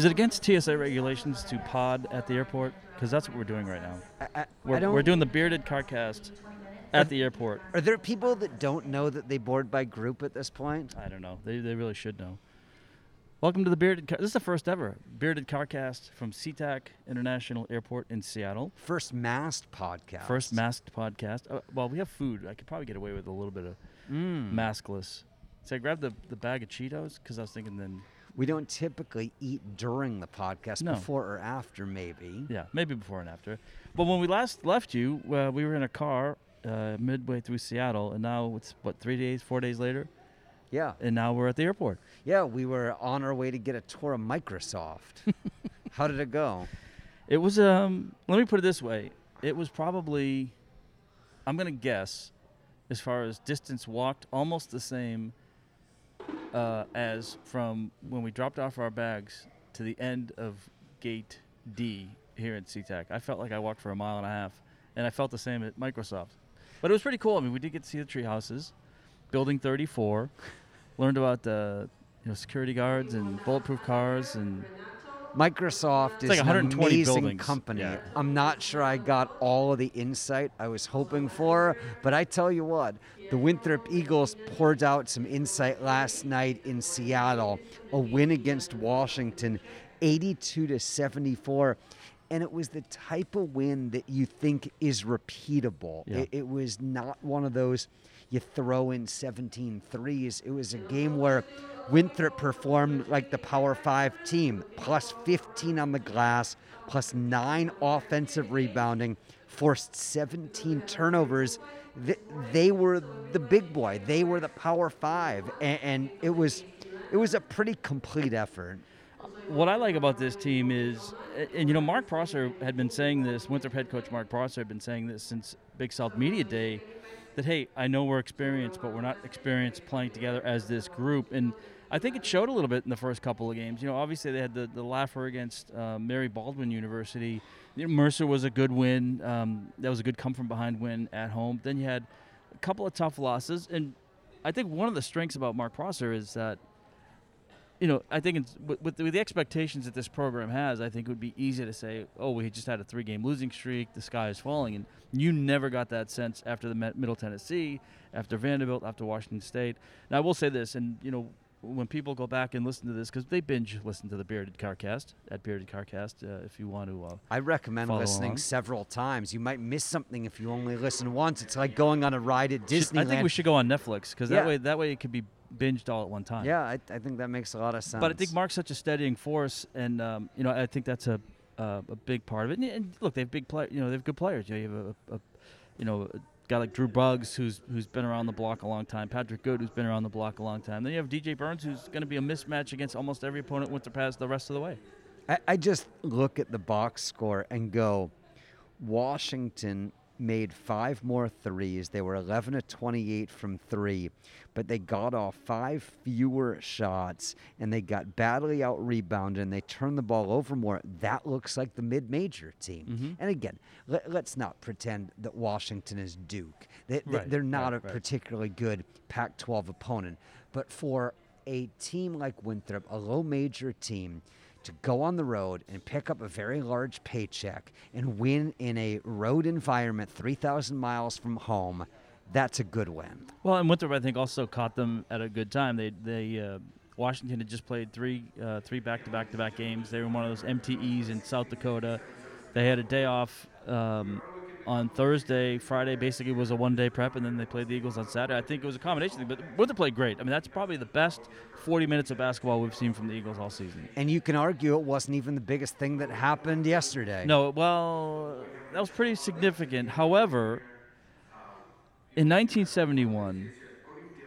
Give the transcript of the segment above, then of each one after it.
Is it against TSA regulations to pod at the airport? Because that's what we're doing right now. I, I, We're, I we're doing the bearded carcast at the airport. Are there people that don't know that they board by group at this point? I don't know. They, they really should know. Welcome to the bearded. Car- this is the first ever bearded carcast from SeaTac International Airport in Seattle. First masked podcast. First masked podcast. Uh, well, we have food. I could probably get away with a little bit of Mm. maskless. So I grabbed the, the bag of Cheetos because I was thinking then, We don't typically eat during the podcast, No. before or after, maybe. yeah, maybe before and after. But when we last left you, uh, we were in a car uh, midway through Seattle, and now it's what three days, four days later, Yeah. and now we're at the airport. Yeah, we were on our way to get a tour of Microsoft. How did it go? It was um. Let me put it this way. It was probably, I'm gonna guess, as far as distance walked, almost the same uh, as from when we dropped off our bags to the end of Gate D here at SeaTac. I felt like I walked for a mile and a half, and I felt the same at Microsoft. But it was pretty cool. I mean, we did get to see the tree houses, Building 34, learned about the you know security guards and bulletproof cars and Microsoft is like an 120 amazing buildings. company. Yeah. I'm not sure I got all of the insight I was hoping for, but I tell you what, the Winthrop Eagles poured out some insight last night in Seattle, a win against Washington, 82 to 74. And it was the type of win that you think is repeatable. Yeah. It, it was not one of those you throw in 17 threes. It was a game where Winthrop performed like the Power Five team, plus 15 on the glass, plus nine offensive rebounding, forced 17 turnovers. They were the big boy. They were the Power Five, and, it was it was a pretty complete effort. what I like about this team is, and you know, Mark Prosser had been saying this. Winthrop head coach Mark Prosser had been saying this since Big South Media Day. That hey, I know we're experienced, but we're not experienced playing together as this group. And I think it showed a little bit in the first couple of games. You know, obviously they had the the laugher against uh, Mary Baldwin University. You know, Mercer was a good win. Um, that was a good come from behind win at home. Then you had a couple of tough losses, and I think one of the strengths about Mark Prosser is that you know, I think with, with, the, with the expectations that this program has, I think it would be easy to say, oh, we just had a three game losing streak, the sky is falling. And you never got that sense after the Middle Tennessee, after Vanderbilt, after Washington State. Now, I will say this, and, you know, when people go back and listen to this, because they binge listen to the Bearded Carcast at Bearded Carcast, uh, if you want to. Uh, I recommend listening along. several times. You might miss something if you only listen once. It's like going on a ride at Disneyland. I think we should go on Netflix, because Yeah. that way that way it could be binged all at one time. Yeah, I, I think that makes a lot of sense. But I think Mark's such a steadying force, and um, you know I think that's a uh, a big part of it. And, and look, they have big play, you know, they have good players. You, know, you have a, a you know a guy like Drew Buggs who's who's been around the block a long time. Patrick Good who's been around the block a long time. Then you have DJ Burns who's going to be a mismatch against almost every opponent Winthrop has the rest of the way. I, I just look at the box score and go, Washington made five more threes. They were 11 to 28 from three, but they got off five fewer shots and they got badly out rebounded and they turned the ball over more. That looks like the mid major team. Mhm. And again, let, let's not pretend that Washington is Duke. They, they, Right, they're not right, a right. particularly good Pac 12 opponent. But for a team like Winthrop, a low major team, to go on the road and pick up a very large paycheck and win in a road environment 3,000 miles from home, that's a good win. Well, and Winthrop I think also caught them at a good time. They they uh, Washington had just played three uh, three back to back to back games. They were one of those MTEs in South Dakota. They had a day off um, on Thursday. Friday basically was a one day prep, and then they played the Eagles on Saturday. I think it was a combination thing, but Winthrop played great. I mean, that's probably the best 40 minutes of basketball we've seen from the Eagles all season. And you can argue it wasn't even the biggest thing that happened yesterday. No, well, that was pretty significant. However, in 1971,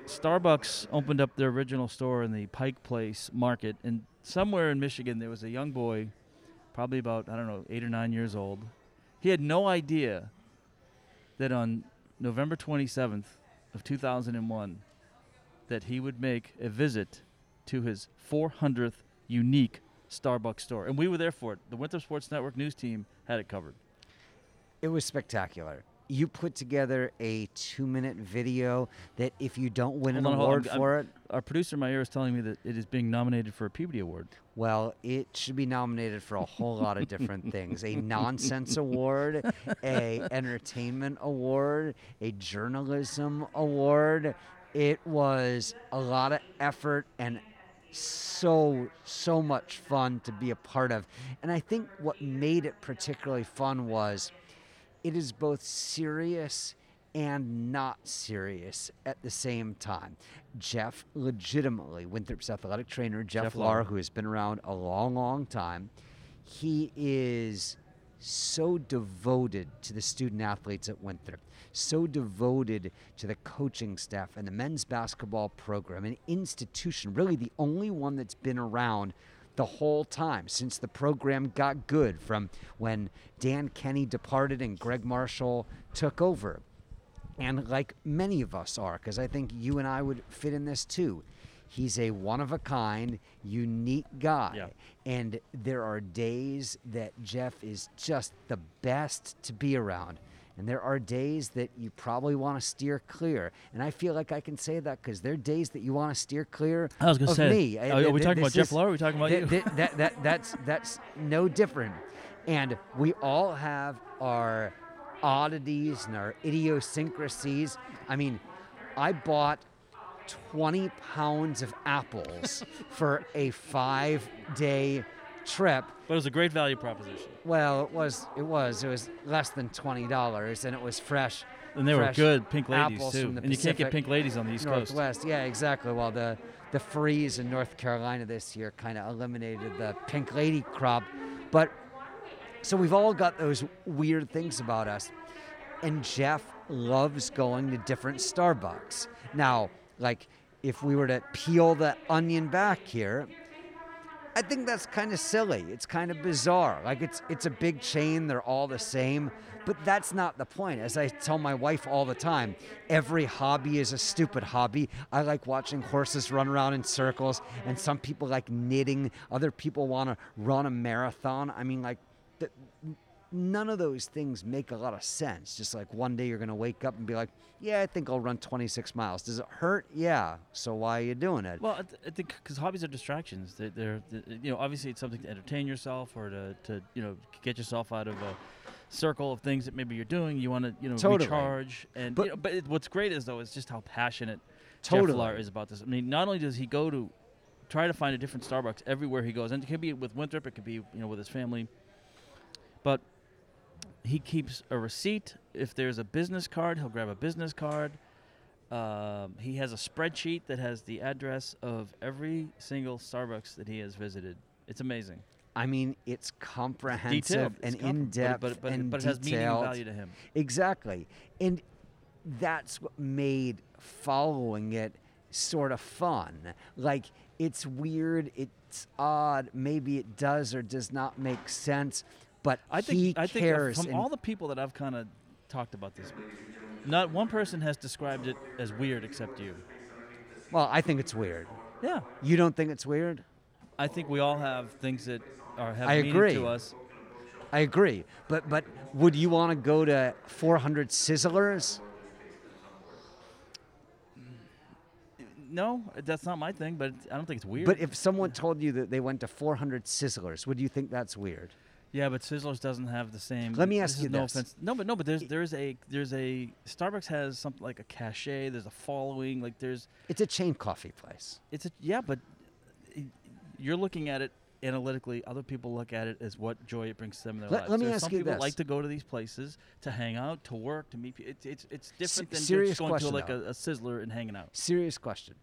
Starbucks opened up their original store in the Pike Place Market, and somewhere in Michigan there was a young boy, probably about I don't know eight or nine years old. He had no idea that on November 27th of 2001, that he would make a visit to his 400th unique Starbucks store, and we were there for it. The Winthrop Sports Network news team had it covered. It was spectacular. You put together a two-minute video that if you don't win an Hold hold on, award I'm- for it, Our producer ear is telling me that it is being nominated for a Peabody Award. Well, it should be nominated for a whole lot of different things. A nonsense award, a entertainment award, a journalism award. It was a lot of effort and so so much fun to be a part of. And I think what made it particularly fun was it is both serious and not serious at the same time. Jeff, legitimately, Winthrop's athletic trainer, Jeff, Jeff Lahr. who has been around a long, long time, he is so devoted to the student athletes at Winthrop, so devoted to the coaching staff and the men's basketball program, an institution, really the only one that's been around the whole time since the program got good from when Dan Kenney departed and Gregg Marshall took over. And like many of us are, because I think you and I would fit in this too. He's a one of a kind, unique guy. Yeah. And there are days that Jeff is just the best to be around. And there are days that you probably want to steer clear. And I feel like I can say that because there are days that you want to steer clear I was gonna of say, me. are- are we Th- talking about Jeff or are we talking about th- you? th- that, that, that's, that's no different. And we all have our oddities and our idiosyncrasies. I mean, I bought 20 pounds of apples for a five day trip. But it was a great value proposition. Well, it was, it was, it was less than $20 and it was fresh. And they were fresh good pink ladies apples too. And you can't get pink ladies on the East Coast. Northwest. Yeah, exactly. Well, the the freeze in North Carolina this year kind of eliminated the pink lady crop, but so we've all got those weird things about us. And Jeff loves going to different Starbucks. Now, like if we were to peel the onion back here, I think that's kind of silly. It's kind of bizarre. Like it's it's a big chain, they're all the same, but that's not the point. As I tell my wife all the time, every hobby is a stupid hobby. I like watching horses run around in circles, and some people like knitting, other people want to run a marathon. I mean like none of those things make a lot of sense. Just like one day you're going to wake up and be like, "Yeah, I think I'll run 26 miles." Does it hurt? Yeah. So why are you doing it? Well, I, think because hobbies are distractions. They're, they're, th- you know, obviously it's something to entertain yourself or to, to, you know, get yourself out of a circle of things that maybe you're doing. You want to, you know, Totally. recharge. And But- you know, but it, what's great is though is just how passionate Jeff Totally. Lahr is about this. I mean, not only does he go to try to find a different Starbucks everywhere he goes, and it could be with Winthrop, it could be you know with his family, but he keeps a receipt. If there's a business card, he'll grab a business card. Um, he has a spreadsheet that has the address of every single Starbucks that he has visited. It's amazing. I mean, it's comprehensive and It's compre- in depth but, but, but, and but it has meaning and detailed. value to him. Exactly. And that's what made following it sort of fun. Like, it's weird, it's odd, maybe it does or does not make sense, but I think he I think cares. from all the people that I've kind of talked about this, not one person has described it as weird except you. well, I think it's weird. Yeah, You don't think it's weird? I think we all have things that are have I meaning agree. to us. I agree. But but would you want to go to 400 Sizzlers? No, that's not my thing, but I don't think it's weird. But if someone told you that they went to 400 Sizzlers, would you think that's weird? Yeah, but Sizzlers doesn't have the same. Let me ask you no this. Offense. No, but no, but there's there's a there's a Starbucks has something like a cachet. There's a following. Like there's It's a chain coffee place. it's a yeah, but you're looking at it analytically. Other people look at it as what joy it brings to them in their Let- lives. let me There's ask some you people this. like to go to these places to hang out, to work, to meet. people. It's it's it's different than serious just going question, to like a, a Sizzler and hanging out. Serious question.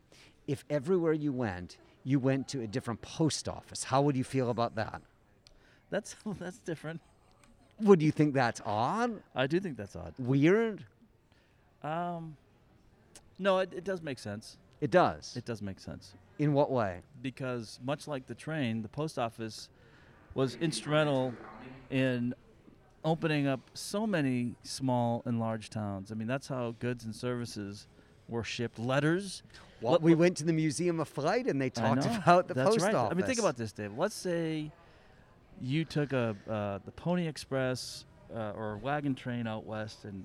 If everywhere you went, you went to a different post office, how would you feel about that? That's that's different. Would you think that's odd? I do think that's odd. Weird? Um, no, it, it does make sense. It does. It does make sense. In what way? because much like the train, the post office was instrumental in opening up so many small and large towns. I mean, that's how goods and services were shipped. Letters. Well, Let- we went to the Museum of Flight and they talked know. about the that's post right. office. I mean, think about this, Dave. Let's say you took a uh, the Pony Express uh, or a wagon train out west, and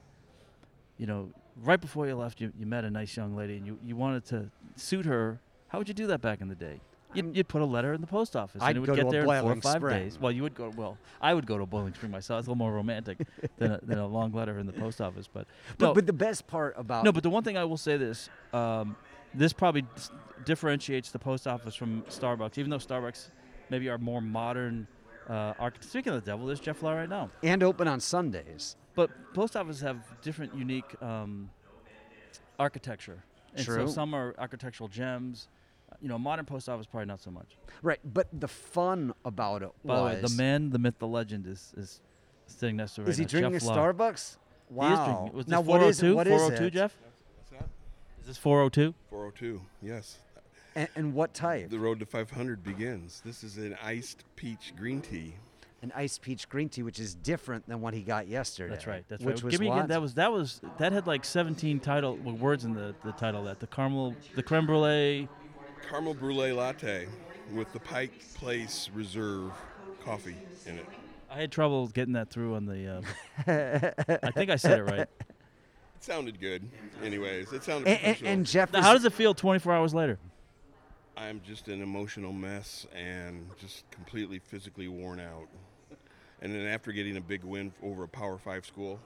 you know, right before you left, you, you met a nice young lady and you, you wanted to suit her. How would you do that back in the day? You'd, you'd put a letter in the post office I'd and it would get there in four or five Spring. days. Well, you would go. Well, I would go to Boiling Spring myself. It's a little more romantic than, a, than a long letter in the post office. But But, no, but the best part about no, but the one thing I will say this: um, this probably differentiates the post office from Starbucks, even though Starbucks maybe are more modern. Uh, arch- Speaking of the devil, there's Jeff Law right now. and open on Sundays. But post offices have different, unique um, architecture. And True. so some are architectural gems. Uh, You know, modern post office probably not so much. Right, but the fun about it By the was way, the man, the myth, the legend is is sitting next to right is he now. drinking Jeff a Lau. Starbucks? He is Wow. drinking. Was now this what is it? 402? What is 402, it? Jeff? What's that? Is this 402? 402. Yes. And, and what type? The road to 500 begins. This is an iced peach green tea. An iced peach green tea, which is different than what he got yesterday. That's right. That's which right. Was Give me again. That was that was that had like 17 title well, words in the, the title. That the caramel, the creme brulee. Caramel brulee latte with the Pike Place Reserve coffee in it. I had trouble getting that through on the. Uh, I think I said it right. It sounded good. Anyways, it sounded and, and, and Jeff how does it feel 24 hours later? I'm just an emotional mess and just completely physically worn out. And then after getting a big win over a Power 5 school,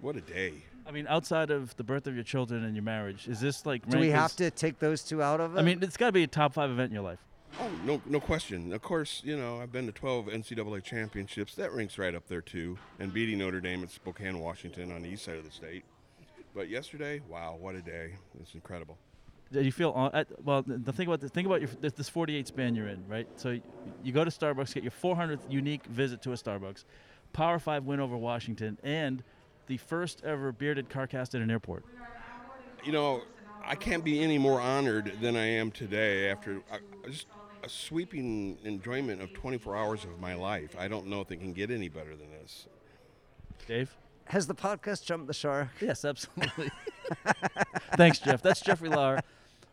what a day. I mean, outside of the birth of your children and your marriage, is this like? do we have as- to take those two out of it? I mean, it's got to be a top five event in your life. Oh, no, no question. Of course, you know, I've been to 12 NCAA championships. That ranks right up there, too. And beating Notre Dame at Spokane, Washington on the east side of the state. But yesterday, wow, what a day. It's incredible. Do you feel on, at, well? The the thing about this, think about your this, this 48 span you're in, right? So you go to Starbucks, get your 400th unique visit to a Starbucks, Power Five win over Washington, and the first ever bearded car cast at an airport. You know, I can't be any more honored than I am today after uh, just a sweeping enjoyment of 24 hours of my life. I don't know if it can get any better than this. Dave. Has the podcast jumped the shark? Yes, absolutely. Thanks, Jeff. That's Jeffrey Lauer.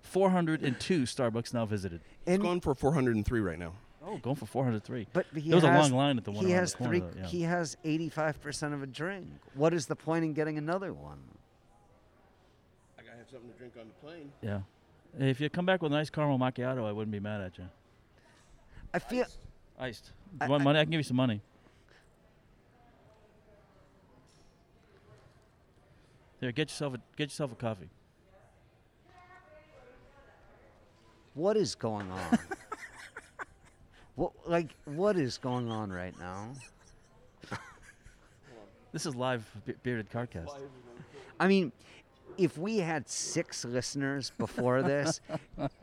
402 Starbucks now visited. It's And- going for 403 right now. Oh, going for 403. But he there was has, a long line at the one He around has the corner. three. though, yeah. He has 85% of a drink. What is the point in getting another one? I gotta have something to drink on the plane. yeah. If you come back with a nice caramel macchiato, I wouldn't be mad at you. I feel. Iced. I- You want I- money? I can give you some money. Here, get yourself a get yourself a coffee. What is going on? what like what is going on right now? This is live Be- bearded carcast. I mean, if we had six listeners before this,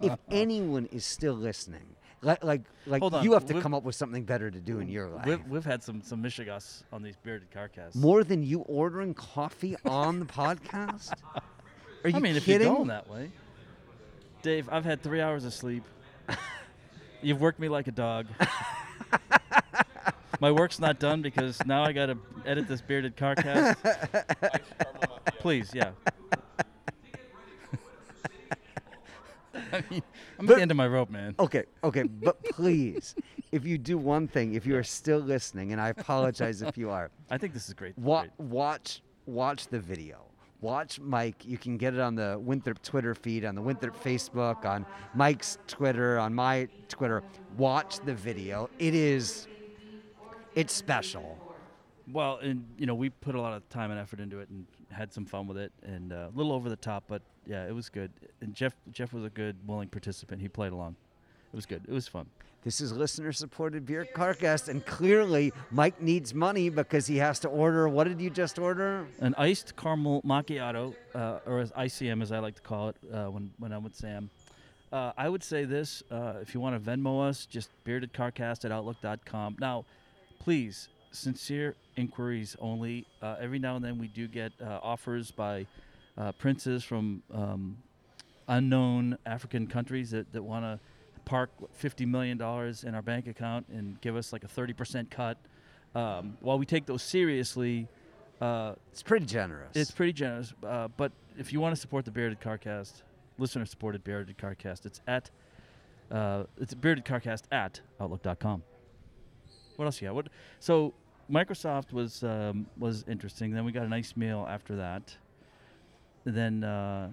if anyone is still listening, like like like Hold on, you have to we've- come up with something better to do in your life. We've, we've had some some Michigas on these bearded carcasts. More than you ordering coffee on the podcast? Are you I mean, if kidding? you're going that way, Dave, I've had three hours of sleep. You've worked me like a dog. My work's not done because now I got to edit this bearded carcast. Please, yeah. I mean, I'm at the end of my rope, man. Okay, okay, but please, if you do one thing, if you are still listening, and I apologize if you are, I think this is great. wa- great. watch watch the video. Watch Mike. You can get it on the Winthrop Twitter feed, on the Winthrop Facebook, on Mike's Twitter, on my Twitter. Watch the video. It is, it's special. Well, and you know, we put a lot of time and effort into it and had some fun with it, and uh, a little over the top, but yeah, it was good. And Jeff, Jeff was a good, willing participant. He played along. It was good. It was fun. This is listener-supported beer carcast, and clearly Mike needs money because he has to order. What did you just order? An iced caramel macchiato, uh, or as ICM as I like to call it uh, when when I'm with Sam. Uh, I would say this: uh, if you want to Venmo us, just beardedcarcast at outlook.com. Now, please, sincere inquiries only. Uh, every now and then we do get uh, offers by uh, princes from um, unknown African countries that, that want to park $50 million in our bank account and give us like a 30% cut. Um, while we take those seriously, uh, It's pretty generous. it's pretty generous. Uh, but if you want to support the Bearded Carcast, listener supported Bearded Carcast, it's at uh, it's Bearded Carcast at outlook.com. What else you got? What? So Microsoft was um, was interesting. Then we got a nice meal after that. and then uh,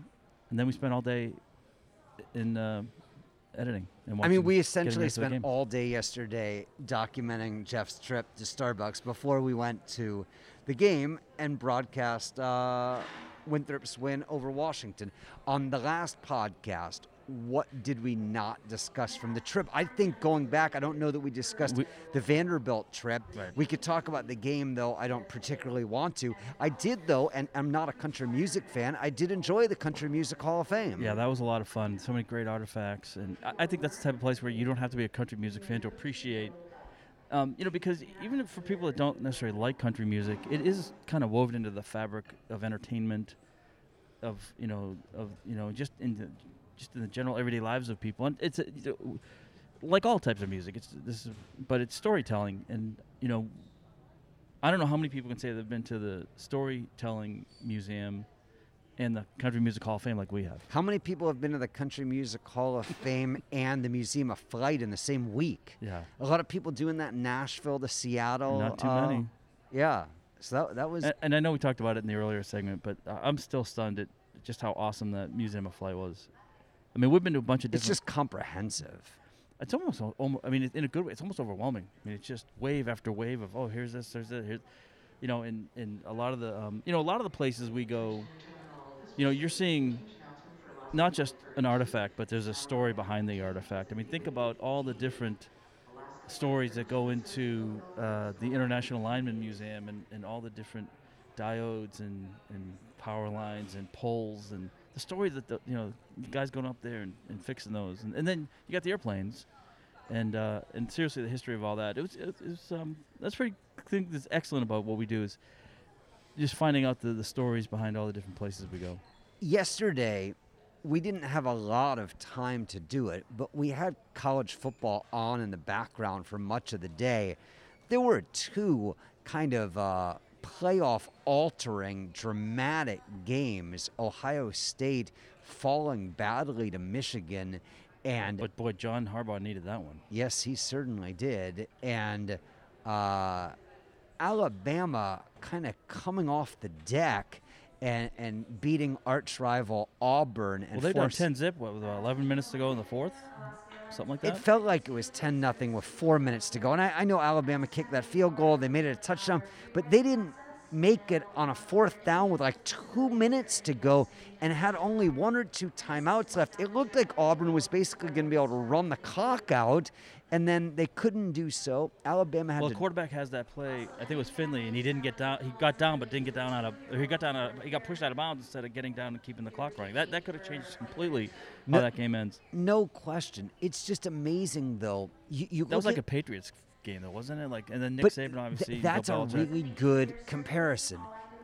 and then we spent all day in uh, editing. I mean, we essentially ready for the spent all day yesterday documenting Jeff's trip to Starbucks before we went to the game and broadcast uh, Winthrop's win over Washington. On the last podcast, what did we not discuss from the trip? I think going back, I don't know that we discussed We- the Vanderbilt trip. Right. We could talk about the game, though. I don't particularly want to. I did, though, and I'm not a country music fan. I did enjoy the Country Music Hall of Fame. Yeah, that was a lot of fun. So many great artifacts, and I, I think that's the type of place where you don't have to be a country music fan to appreciate. Um, you know, because even for people that don't necessarily like country music, it is kind of woven into the fabric of entertainment, of you know, of you know, just in the just in the general everyday lives of people. And it's a, like all types of music. It's this, is, but it's storytelling, and you know, I don't know how many people can say they've been to the storytelling museum and the country music hall of fame like we have. How many people have been to the Country Music Hall of Fame and the Museum of Flight in the same week? Yeah. A lot of people doing that in Nashville to Seattle. Not too uh, many. Yeah. So that, that was. And, and I know we talked about it in the earlier segment, but I'm still stunned at just how awesome that Museum of Flight was. I mean, we've been to a bunch of it's just comprehensive. It's almost, al- I mean, in a good way. It's almost overwhelming. I mean, it's just wave after wave of oh, here's this, there's that, here's, you know, and and a lot of the, um, you know, a lot of the places we go, you know, you're seeing not just an artifact, but there's a story behind the artifact. I mean, think about all the different stories that go into uh, the International Lineman Museum and, and all the different diodes and, and power lines and poles and the story that the you know the guys going up there and, and fixing those and, and then you got the airplanes and uh, and seriously the history of all that it was it, was um, that's pretty I think that's excellent about what we do is just finding out the, the stories behind all the different places we go. Yesterday, we didn't have a lot of time to do it, but we had college football on in the background for much of the day. There were two kind of uh, playoff altering, dramatic games. Ohio State falling badly to Michigan. And But boy, John Harbaugh needed that one. Yes, he certainly did. And uh, Alabama kind of coming off the deck and, and beating arch rival Auburn. And Well, they're down force- 10 zip. What, with uh, 11 minutes to go in the fourth? Something like that? It felt like it was 10 nothing with four minutes to go. And I, I know Alabama kicked that field goal. They made it a touchdown, but they didn't make it on a fourth down with like two minutes to go and had only one or two timeouts left. It looked like Auburn was basically going to be able to run the clock out, and then they couldn't do so. Alabama had well, to the quarterback has that play. I think it was Finley, and he didn't get down. He got down, but didn't get down out of. He got down. Out of, he got pushed out of bounds instead of getting down and keeping the clock running. That that could have changed completely No- how that game ends. No question. It's just amazing, though. You, you That was like a Patriots game, though, wasn't it? Like, and then Nick Saban th- obviously. that's Bill a really good comparison.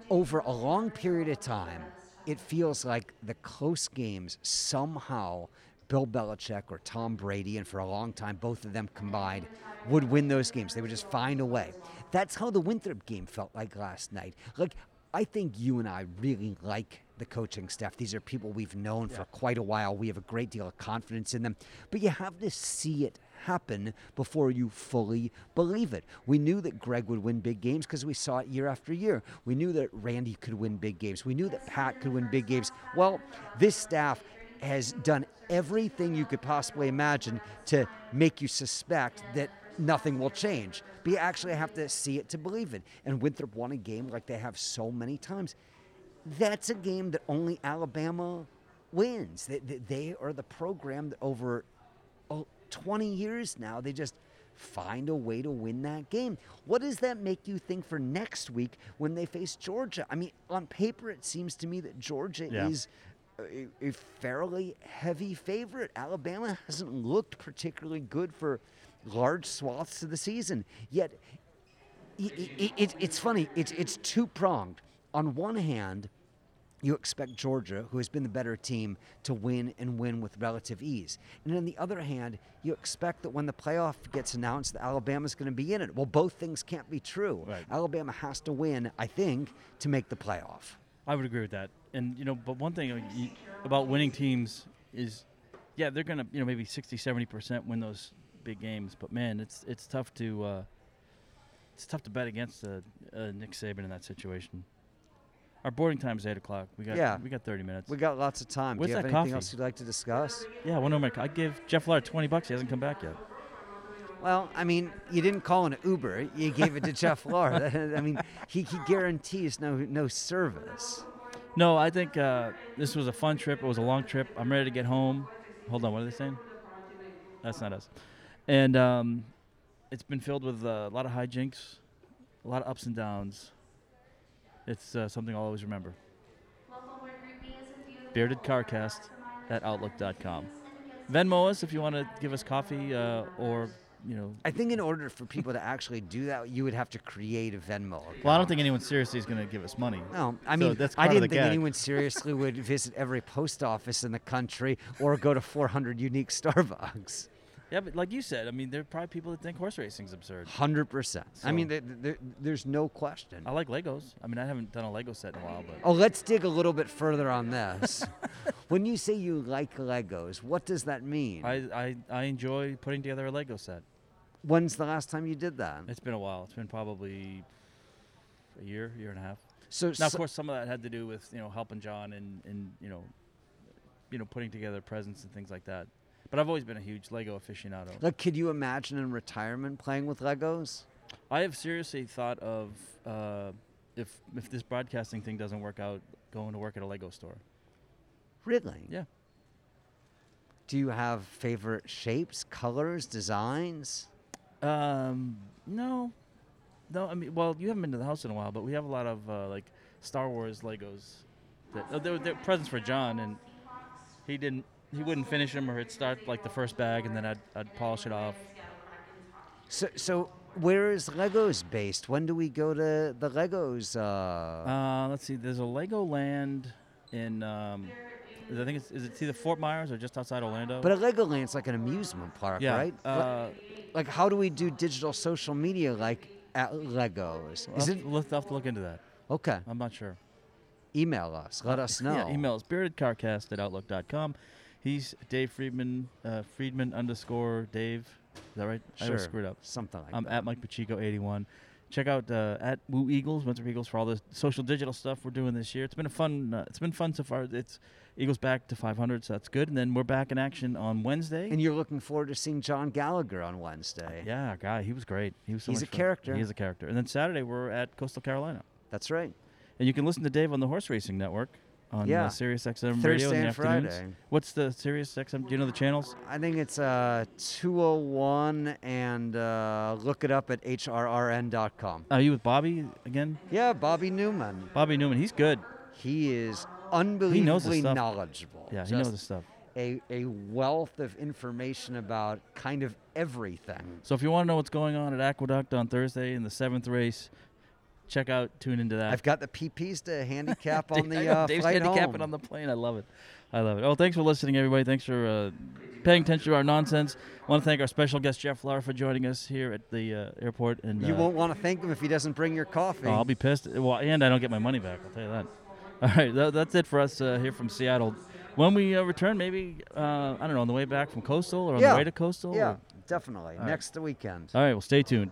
Over a long period of time, it feels like the close games somehow Bill Belichick or Tom Brady, and for a long time, both of them combined, would win those games. They would just find a way. That's how the Winthrop game felt like last night. Like, I think you and I really like the coaching staff. These are people we've known for quite a while. We have a great deal of confidence in them. But you have to see it happen before you fully believe it. We knew that Gregg would win big games because we saw it year after year. We knew that Randy could win big games. We knew that Pat could win big games. Well, this staff has done everything you could possibly imagine to make you suspect that nothing will change. But you actually have to see it to believe it. And Winthrop won a game like they have so many times. That's a game that only Alabama wins. They, they, are the program that over oh, 20 years now, they just find a way to win that game. What does that make you think for next week when they face Georgia? I mean, on paper, it seems to me that Georgia Yeah. is a, a fairly heavy favorite. Alabama hasn't looked particularly good for large swaths of the season. Yet, i- i- it, it's funny. It's it's two pronged. On one hand, you expect Georgia, who has been the better team, to win and win with relative ease. And on the other hand, you expect that when the playoff gets announced, that Alabama's going to be in it. Well, both things can't be true. Right. Alabama has to win, I think, to make the playoff. I would agree with that. And you know, but one thing uh, you, about winning teams is, yeah, they're gonna you know maybe 60, 70 percent win those big games. But man, it's it's tough to uh, it's tough to bet against uh, uh, Nick Saban in that situation. Our boarding time is eight o'clock. We got Yeah. we got thirty minutes. We got lots of time. Where's Do you have anything coffee? else you'd like to discuss? yeah, I wonder. I give Jeff Lard twenty bucks. He hasn't come back yet. Well, I mean, you didn't call an Uber. You gave it to Jeff Lard. I mean, he, he guarantees no no service. No, I think uh, this was a fun trip. It was a long trip. I'm ready to get home. Hold on, what are they saying? That's not us. And um, it's been filled with uh, a lot of hijinks, a lot of ups and downs. It's uh, something I'll always remember. Bearded Carcast at Outlook.com. Venmo us if you want to give us coffee uh, or, you know. I think in order for people to actually do that, you would have to create a Venmo. Account. Well, I don't think anyone seriously is going to give us money. No, I So mean, that's I part of didn't think gag. anyone seriously would visit every post office in the country or go to 400 unique Starbucks. Yeah, but like you said, I mean, there are probably people that think horse racing's absurd. Hundred percent. I mean, So- th- th- there's no question. I like Legos. I mean, I haven't done a Lego set in a while, but. Oh, let's dig a little bit further on this. when you say you like Legos, what does that mean? I, I, I enjoy putting together a Lego set. When's the last time you did that? It's been a while. It's been probably a year, year and a half. So, Now, of course, some of that had to do with you know helping John and, and you know, you know putting together presents and things like that. But I've always been a huge Lego aficionado. like, could you imagine in retirement playing with Legos? I have seriously thought of uh, if if this broadcasting thing doesn't work out, going to work at a Lego store. Really? Yeah. Do you have favorite shapes, colors, designs? Um, no, no. I mean, well, you haven't been to the house in a while, but we have a lot of uh, like Star Wars Legos. That uh, they were, they were presents for John, and he didn't. He wouldn't finish them, or he'd start like the first bag, and then I'd, I'd polish it off. So, so where is Legos based? When do we go to the Legos? Uh, Uh, let's see. There's a Lego Land in. Um, I think it's is it either Fort Myers or just outside Orlando. but a Legoland's like an amusement park, yeah. right? Uh, like, how do we do digital social media like at Legos? Is have it to- we'll have to look into that. okay? I'm not sure. Email us. Let us know. Yeah, email us spiritedcarcast at outlook.com. He's Dave Friedman, uh, Friedman underscore Dave. Is that right? I Sure. always screwed up. Something like I'm that. at Mike Pacheco 81. Check out uh, at Woo Eagles, Winthrop Eagles for all the social digital stuff we're doing this year. It's been a fun. Uh, it's been fun so far. It's Eagles back to 500, so that's good. And then we're back in action on Wednesday. and you're looking forward to seeing John Gallagher on Wednesday. yeah, guy, he was great. He was so He's a fun. character. He is a character. And then Saturday we're at Coastal Carolina, That's right. and you can listen to Dave on the Horse Racing Network on Yeah. uh, Sirius XM Thursday radio in the afternoons. Friday. What's the Sirius XM? Do you know the channels? I think it's uh, 201, and uh, look it up at hrrn.com. Are you with Bobby again? Yeah, Bobby Neuman. Bobby Neuman. He's good. He is his unbelievably stuff. knowledgeable. Yeah, he Just knows his stuff. A, a wealth of information about kind of everything. So if you want to know what's going on at Aqueduct on Thursday in the seventh race, check out, tune into that. I've got the PPs to handicap on the uh, Dave's flight handicapping home. on the plane. I love it. I love it. Oh, thanks for listening, everybody. Thanks for uh, paying attention to our nonsense. I want to thank our special guest Jeff Lauer for joining us here at the uh, airport. And you uh, won't want to thank him if he doesn't bring your coffee. oh, I'll be pissed. Well, and I don't get my money back. I'll tell you that. All right, that, that's it for us uh, here from Seattle. When we uh, return, maybe uh, I don't know, on the way back from Coastal or on Yeah. the way to Coastal. yeah, or- definitely. right. Next weekend. All right. Well, stay tuned.